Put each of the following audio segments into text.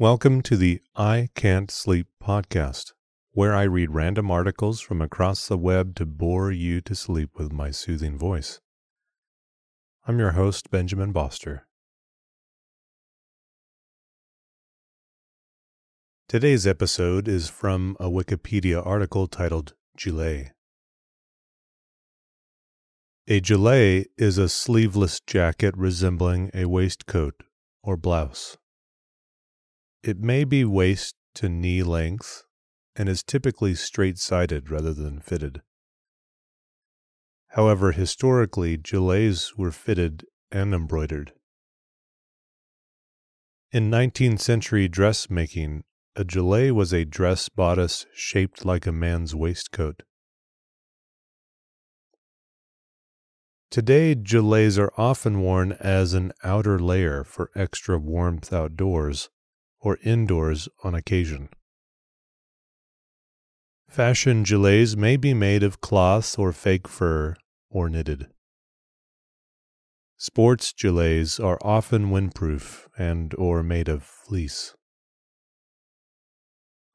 Welcome to the I Can't Sleep podcast, where I read random articles from across the web to bore you to sleep with my soothing voice. I'm your host, Benjamin Boster. Today's episode is from a Wikipedia article titled Gilet. A gilet is a sleeveless jacket resembling a waistcoat or blouse. It may be waist to knee length and is typically straight sided rather than fitted. However, historically, gilets were fitted and embroidered. In 19th century dressmaking, a gilet was a dress bodice shaped like a man's waistcoat. Today, gilets are often worn as an outer layer for extra warmth outdoors or indoors on occasion. Fashion gilets may be made of cloth or fake fur or knitted. Sports gilets are often windproof and or made of fleece.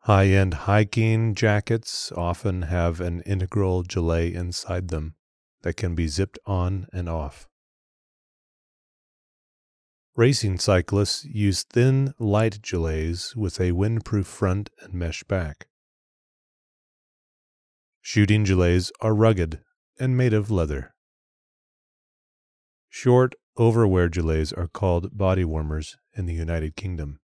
High-end hiking jackets often have an integral gilet inside them that can be zipped on and off. Racing cyclists use thin, light gilets with a windproof front and mesh back. Shooting gilets are rugged and made of leather. Short, overwear gilets are called body warmers in the United Kingdom.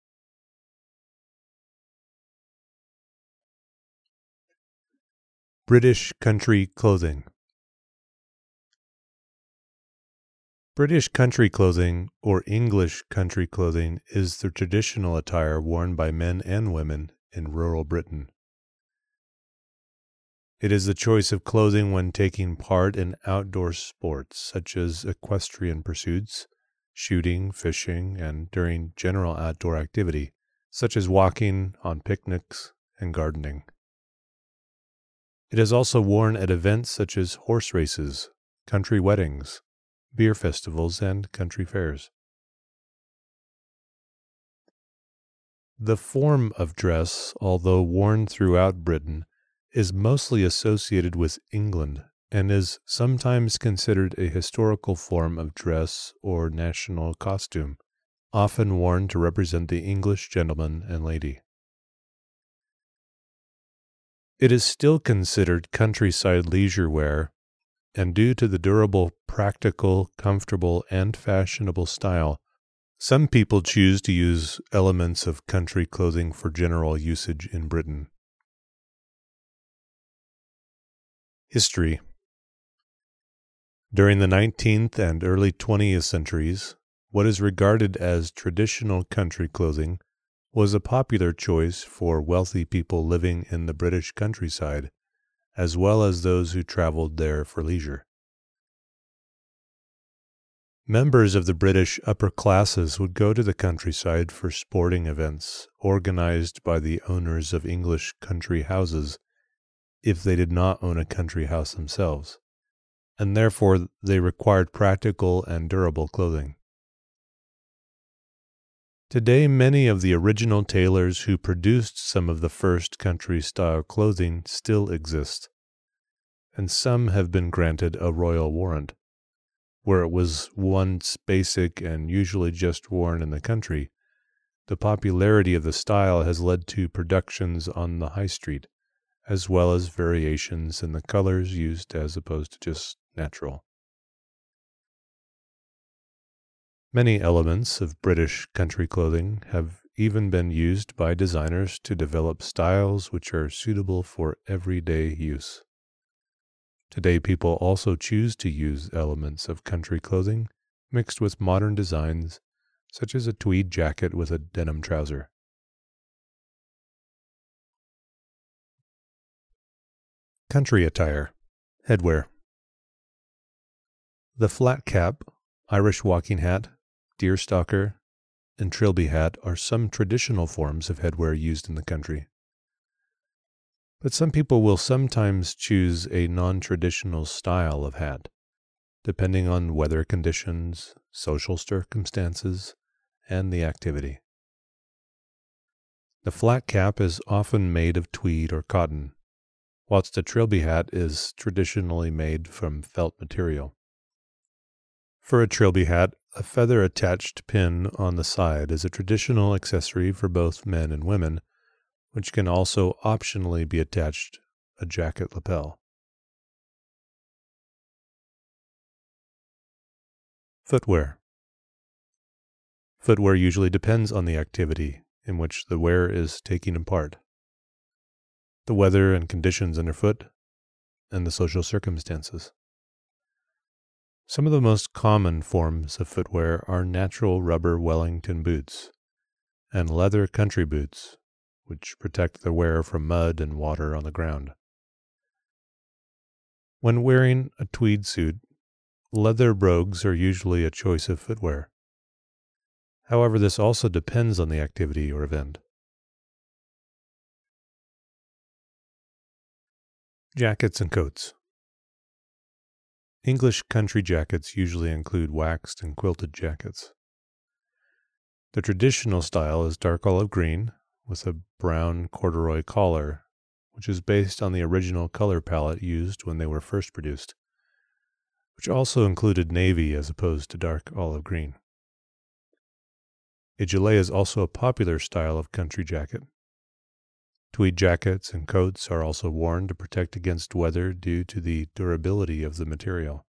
British country clothing. British country clothing, or English country clothing, is the traditional attire worn by men and women in rural Britain. It is the choice of clothing when taking part in outdoor sports such as equestrian pursuits, shooting, fishing, and during general outdoor activity such as walking, on picnics, and gardening. It is also worn at events such as horse races, country weddings, beer festivals, and country fairs. The form of dress, although worn throughout Britain, is mostly associated with England and is sometimes considered a historical form of dress or national costume, often worn to represent the English gentleman and lady. It is still considered countryside leisure wear and due to the durable, practical, comfortable, and fashionable style, some people choose to use elements of country clothing for general usage in Britain. History During the 19th and early 20th centuries, what is regarded as traditional country clothing was a popular choice for wealthy people living in the British countryside as well as those who traveled there for leisure. Members of the British upper classes would go to the countryside for sporting events organized by the owners of English country houses if they did not own a country house themselves, and therefore they required practical and durable clothing. Today, many of the original tailors who produced some of the first country style clothing still exist, and some have been granted a royal warrant. Where it was once basic and usually just worn in the country, the popularity of the style has led to productions on the high street, as well as variations in the colors used as opposed to just natural. Many elements of British country clothing have even been used by designers to develop styles which are suitable for everyday use. Today, people also choose to use elements of country clothing mixed with modern designs, such as a tweed jacket with a denim trouser. Country attire, headwear. The flat cap, Irish walking hat, deerstalker, and trilby hat are some traditional forms of headwear used in the country. But some people will sometimes choose a non traditional style of hat, depending on weather conditions, social circumstances, and the activity. The flat cap is often made of tweed or cotton, whilst a trilby hat is traditionally made from felt material. For a trilby hat, a feather attached pin on the side is a traditional accessory for both men and women, which can also optionally be attached a jacket lapel. Footwear. Footwear usually depends on the activity in which the wearer is taking part, the weather and conditions underfoot, and the social circumstances. Some of the most common forms of footwear are natural rubber Wellington boots and leather country boots, which protect the wearer from mud and water on the ground. When wearing a tweed suit, leather brogues are usually a choice of footwear. However, this also depends on the activity or event. Jackets and coats. English country jackets usually include waxed and quilted jackets. The traditional style is dark olive green with a brown corduroy collar, which is based on the original color palette used when they were first produced, which also included navy as opposed to dark olive green. A gilet is also a popular style of country jacket. Tweed jackets and coats are also worn to protect against weather due to the durability of the material.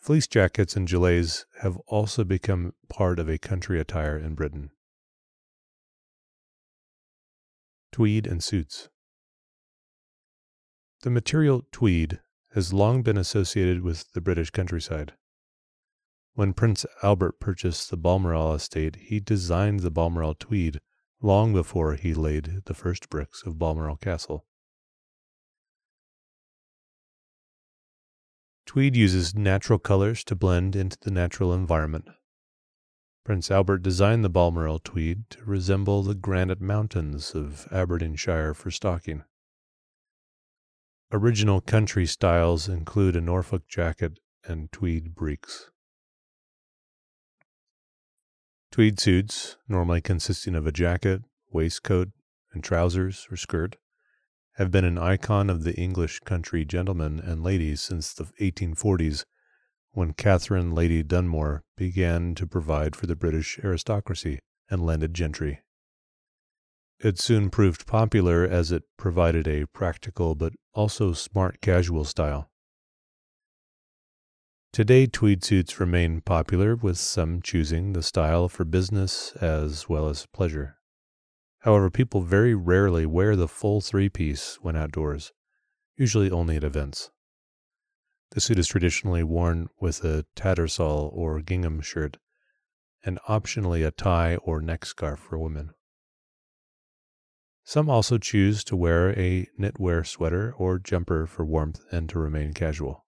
Fleece jackets and gilets have also become part of a country attire in Britain. Tweed and suits. The material tweed has long been associated with the British countryside. When Prince Albert purchased the Balmoral estate, he designed the Balmoral tweed long before he laid the first bricks of Balmoral Castle. Tweed uses natural colors to blend into the natural environment. Prince Albert designed the Balmoral tweed to resemble the granite mountains of Aberdeenshire for stocking. Original country styles include a Norfolk jacket and tweed breeks. Tweed suits, normally consisting of a jacket, waistcoat, and trousers or skirt, have been an icon of the English country gentlemen and ladies since the 1840s, when Catherine Lady Dunmore began to provide for the British aristocracy and landed gentry. It soon proved popular as it provided a practical but also smart casual style. Today, tweed suits remain popular, with some choosing the style for business as well as pleasure. However, people very rarely wear the full three piece when outdoors, usually only at events. The suit is traditionally worn with a tattersall or gingham shirt, and optionally a tie or neck scarf for women. Some also choose to wear a knitwear sweater or jumper for warmth and to remain casual.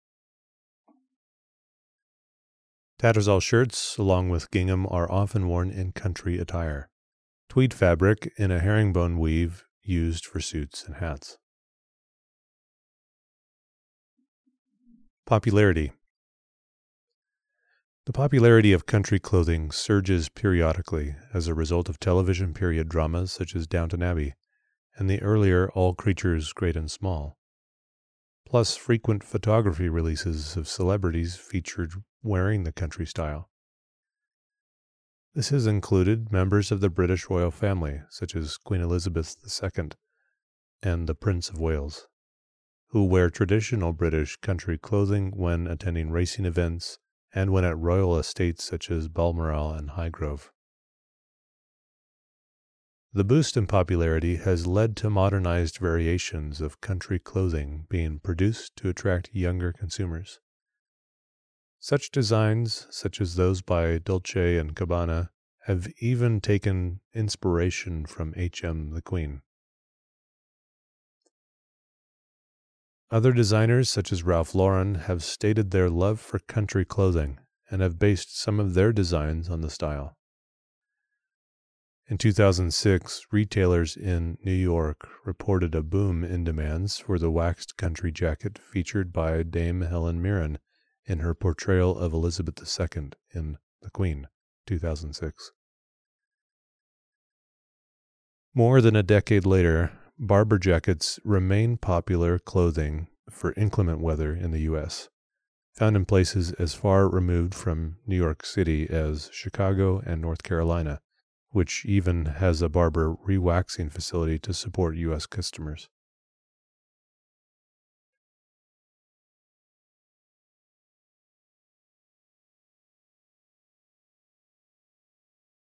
Tattersall shirts, along with gingham, are often worn in country attire. Tweed fabric in a herringbone weave used for suits and hats. Popularity The popularity of country clothing surges periodically as a result of television period dramas such as Downton Abbey and the earlier All Creatures Great and Small, plus frequent photography releases of celebrities featured wearing the country style. This has included members of the British royal family, such as Queen Elizabeth II and the Prince of Wales, who wear traditional British country clothing when attending racing events and when at royal estates such as Balmoral and Highgrove. The boost in popularity has led to modernized variations of country clothing being produced to attract younger consumers. Such designs, such as those by Dolce and Gabbana, have even taken inspiration from H.M. the Queen. Other designers, such as Ralph Lauren, have stated their love for country clothing and have based some of their designs on the style. In 2006, retailers in New York reported a boom in demands for the waxed country jacket featured by Dame Helen Mirren in her portrayal of Elizabeth II in The Queen, 2006. More than a decade later, Barbour jackets remain popular clothing for inclement weather in the U.S., found in places as far removed from New York City as Chicago and North Carolina which even has a Barbour rewaxing facility to support U.S. customers.